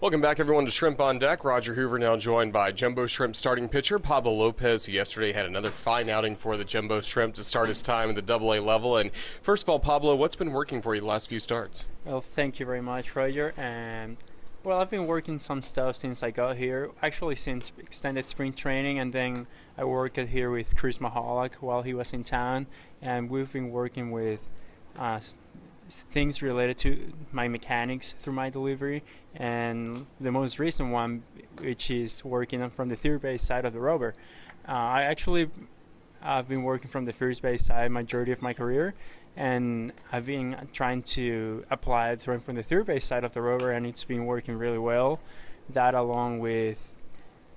Welcome back, everyone, to Shrimp on Deck. Roger Hoover now joined by Jumbo Shrimp starting pitcher Pablo Lopez, who yesterday had another fine outing for the Jumbo Shrimp to start his time at the Double A level. And first of all, Pablo, what's been working for you the last few starts? Well, thank you very much, Roger. And well, I've been working some stuff since I got here. Actually, since extended spring training, and then I worked here with Chris Michalak while he was in town, and we've been working with. Uh, things related to my mechanics through my delivery. And the most recent one which is working from the third base side of the rubber uh, i actually i've been working from the base side majority of my career. And i've been trying to apply it throwing from the third base side of the rubber and it's been working really well. That along with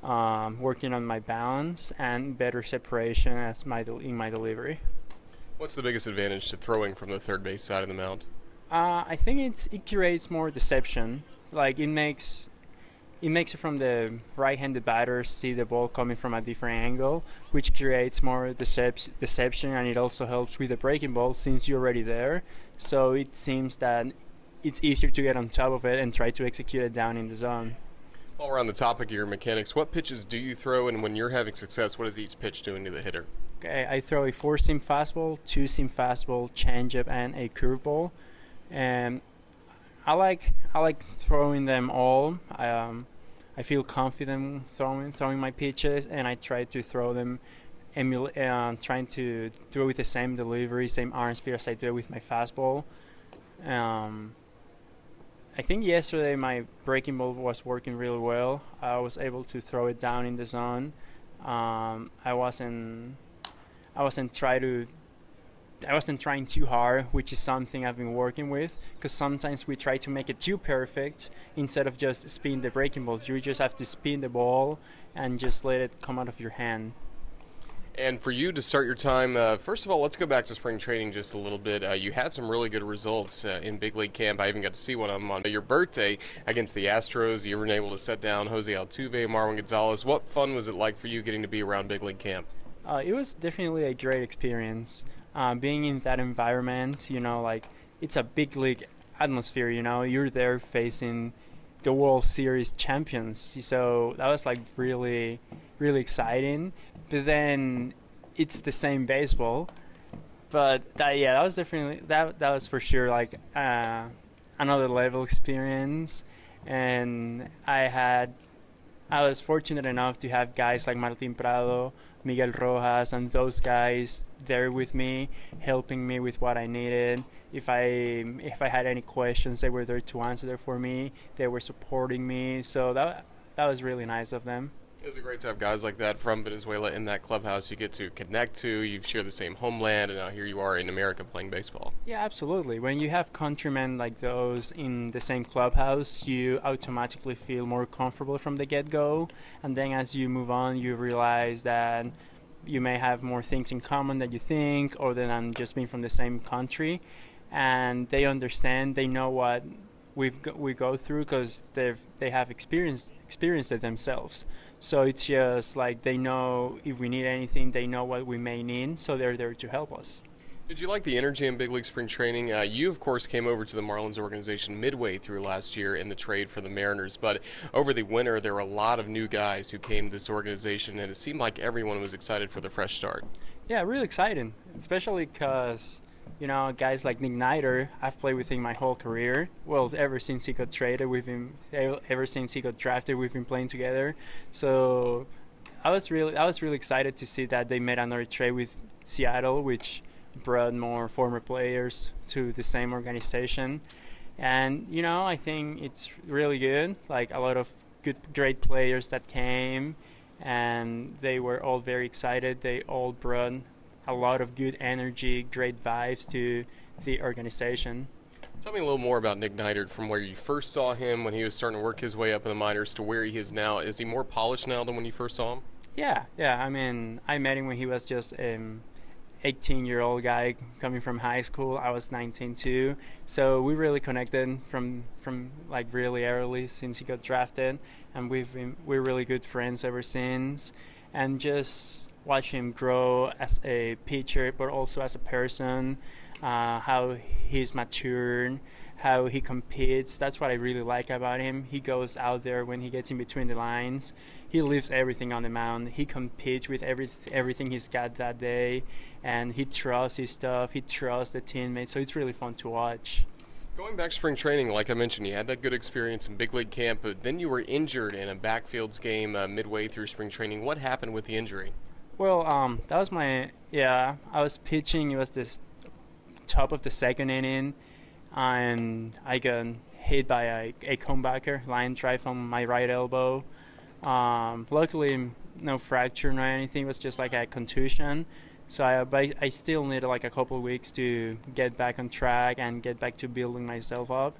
um, working on my balance and better separation as my in my delivery What's the biggest advantage to throwing from the third base side of the mound? Uh, I think it's it creates more deception. Like it makes it makes it from the right-handed batters see the ball coming from a different angle, which creates more decep- deception, and it also helps with the breaking ball since you're already there. So it seems that it's easier to get on top of it and try to execute it down in the zone. While we're on the topic of your mechanics, what pitches do you throw, and when you're having success, what is each pitch doing to the hitter? Okay, I throw a four seam fastball, two seam fastball, changeup, and a curveball, and I like I like throwing them all. I, um, I feel confident throwing throwing my pitches, and I try to throw them, emul- uh, trying to do it with the same delivery, same arm speed as I do it with my fastball. Um, I think yesterday my breaking ball was working really well. I was able to throw it down in the zone. Um, I wasn't I wasn't trying to I wasn't trying too hard, which is something I've been working with. Because sometimes we try to make it too perfect instead of just spin the breaking balls. You just have to spin the ball and just let it come out of your hand. And for you to start your time, uh, first of all, let's go back to spring training just a little bit. Uh, you had some really good results uh, in big league camp. I even got to see one of them on your birthday against the Astros. You were able to set down Jose Altuve, Marwin Gonzalez. What fun was it like for you getting to be around big league camp? Uh, it was definitely a great experience. Uh, being in that environment, you know, like it's a big league atmosphere. You know, you're there facing the World Series champions, so that was like really, really exciting. But then it's the same baseball. But that yeah, that was definitely that that was for sure like uh, another level experience, and I had I was fortunate enough to have guys like Martin Prado, Miguel Rojas, and those guys there with me, helping me with what I needed. If I if I had any questions, they were there to answer them for me. They were supporting me, so that that was really nice of them. It's great to have guys like that from Venezuela in that clubhouse you get to connect to. You share the same homeland, and now here you are in America playing baseball. Yeah, absolutely. When you have countrymen like those in the same clubhouse, you automatically feel more comfortable from the get go. And then as you move on, you realize that you may have more things in common than you think, or than just being from the same country. And they understand, they know what we've go, we go through because they've they have experienced experienced it themselves. So it's just like they know if we need anything, they know what we may need, so they're there to help us. Did you like the energy in big league spring training? Uh, you, of course, came over to the Marlins organization midway through last year in the trade for the Mariners, but over the winter, there were a lot of new guys who came to this organization, and it seemed like everyone was excited for the fresh start. Yeah, really exciting, especially because you know, guys like Nick Neidert, I've played with him my whole career. Well, ever since he got traded, we've been ever since he got drafted, we've been playing together. So I was really I was really excited to see that they made another trade with Seattle, which brought more former players to the same organization. And you know, I think it's really good. Like a lot of good, great players that came, and they were all very excited. They all brought a lot of good energy, great vibes to the organization. Tell me a little more about Nick Neidert from where you first saw him when he was starting to work his way up in the minors to where he is now. Is he more polished now than when you first saw him? Yeah, yeah. I mean, I met him when he was just um, an 18 year old guy coming from high school. I was 19 too. So we really connected from from like really early since he got drafted, and we've been we're really good friends ever since. And just watch him grow as a pitcher, but also as a person, uh, how he's matured, how he competes. That's what I really like about him. He goes out there when he gets in between the lines. He leaves everything on the mound. He competes with every, everything he's got that day, and he trusts his stuff. He trusts the teammates. So it's really fun to watch. Going back to spring training, like I mentioned, you had that good experience in big league camp, but then you were injured in a backfields game uh, midway through spring training. What happened with the injury? Well, um, that was my yeah. I was pitching. It was this top of the second inning, and I got hit by a, a comebacker line drive on my right elbow. Um, luckily, no fracture or anything. It was just like a contusion. So I, but I still needed like a couple weeks to get back on track and get back to building myself up.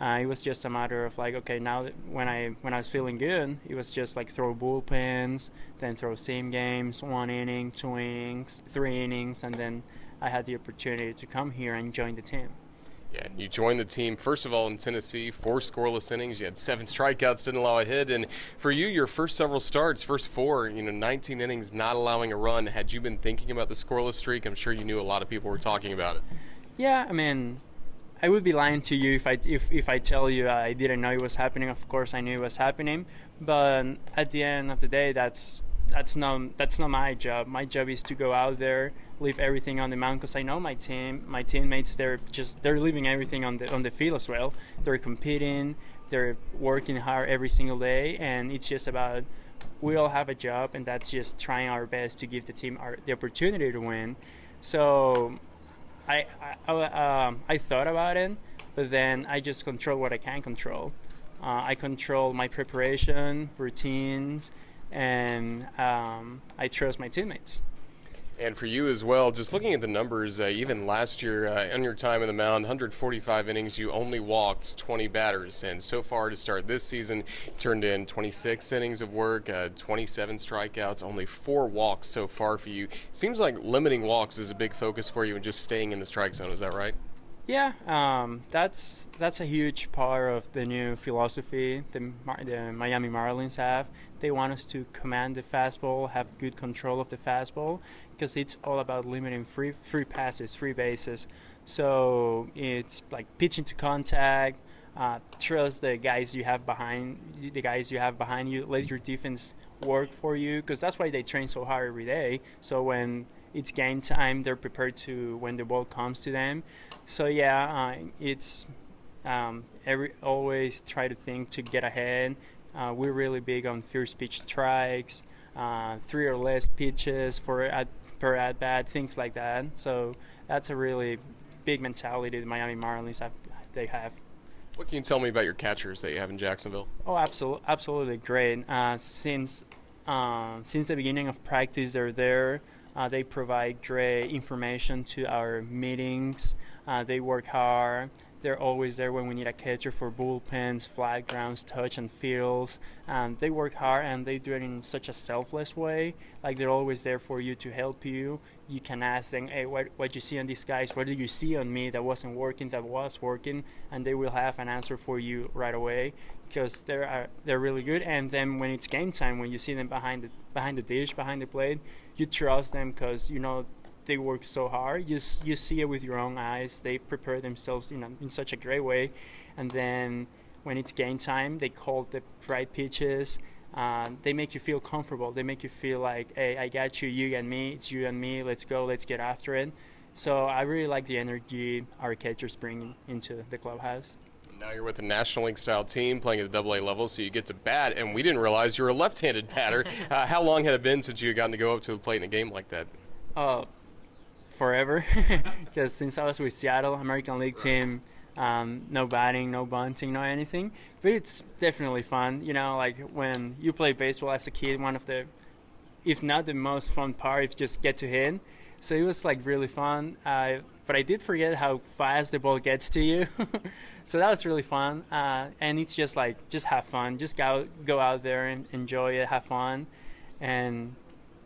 Uh, it was just a matter of like, okay, now when I when I was feeling good, it was just like throw bullpens, then throw sim games, one inning, two innings, three innings, and then I had the opportunity to come here and join the team. Yeah, you joined the team first of all in Tennessee, four scoreless innings. You had seven strikeouts, didn't allow a hit, and for you, your first several starts, first four, you know, 19 innings, not allowing a run. Had you been thinking about the scoreless streak? I'm sure you knew a lot of people were talking about it. Yeah, I mean, I would be lying to you if I if, if I tell you I didn't know it was happening. Of course, I knew it was happening, but um, at the end of the day, that's that's not that's not my job. My job is to go out there, leave everything on the mound because I know my team, my teammates. They're just they're leaving everything on the on the field as well. They're competing, they're working hard every single day, and it's just about we all have a job, and that's just trying our best to give the team our, the opportunity to win. So, I I, um, I thought about it, but then I just control what I can control. Uh, I control my preparation, routines and um, I trust my teammates. And for you as well, just looking at the numbers, uh, even last year uh, on your time in the mound, 145 innings, you only walked 20 batters. And so far to start this season, turned in 26 innings of work, uh, 27 strikeouts, only four walks so far for you. Seems like limiting walks is a big focus for you and just staying in the strike zone. Is that right? Yeah, um, that's that's a huge part of the new philosophy the, the Miami Marlins have. They want us to command the fastball, have good control of the fastball, because it's all about limiting free free passes, free bases. So it's like pitching to contact. Uh, trust the guys you have behind the guys you have behind you. Let your defense work for you, because that's why they train so hard every day. So when it's game time, they're prepared to when the ball comes to them. So yeah, uh, it's um, every always try to think to get ahead. Uh, we're really big on first pitch strikes, uh, three or less pitches for at, per at bat, things like that. So that's a really big mentality the Miami Marlins have. They have. What can you tell me about your catchers that you have in Jacksonville? Oh, absolutely, absolutely great. Uh, since uh, since the beginning of practice, they're there. Uh, they provide great information to our meetings. Uh, they work hard. They're always there when we need a catcher for bullpens, flat grounds, touch and fields. Um, they work hard and they do it in such a selfless way. Like they're always there for you to help you. You can ask them, "Hey, what what you see on these guys? What did you see on me that wasn't working? That was working?" And they will have an answer for you right away because they're uh, they're really good. And then when it's game time, when you see them behind the behind the dish, behind the plate, you trust them because you know they work so hard. You you see it with your own eyes. They prepare themselves in a, in such a great way, and then when it's game time, they call the right pitches. Uh, they make you feel comfortable. They make you feel like, hey, I got you, you and me, it's you and me. Let's go, let's get after it. So I really like the energy our catchers bring into the clubhouse. Now you're with a National League style team playing at the Double A level, so you get to bat. And we didn't realize you were a left-handed batter. Uh, how long had it been since you had gotten to go up to a plate in a game like that? Uh, forever because since I was with Seattle American League team, um, no batting, no bunting, no anything. But it's definitely fun. You know, like when you play baseball as a kid, one of the, if not the most fun part, is just get to hit. So it was like really fun. Uh, but I did forget how fast the ball gets to you. so that was really fun. Uh, and it's just like just have fun, just go go out there and enjoy it, have fun, and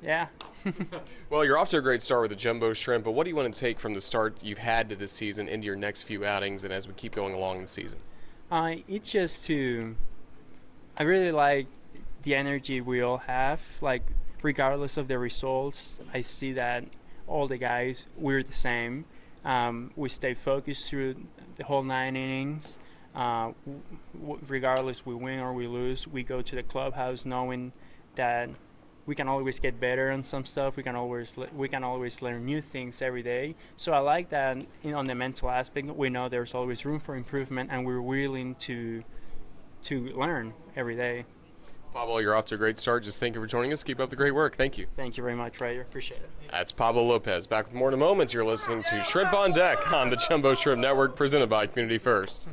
yeah. well, you're off to a great start with the jumbo shrimp, but what do you want to take from the start you've had to this season into your next few outings and as we keep going along the season? Uh, it's just to, I really like the energy we all have. Like, regardless of the results, I see that all the guys, we're the same. Um, we stay focused through the whole nine innings. Uh, w- regardless we win or we lose, we go to the clubhouse knowing that we can always get better on some stuff. We can always le- we can always learn new things every day. So I like that in, on the mental aspect. We know there's always room for improvement, and we're willing to to learn every day. Pablo, you're off to a great start. Just thank you for joining us. Keep up the great work. Thank you. Thank you very much, Roger. Appreciate it. That's Pablo Lopez. Back with more in a moment. You're listening to Shrimp on Deck on the Jumbo Shrimp Network, presented by Community First.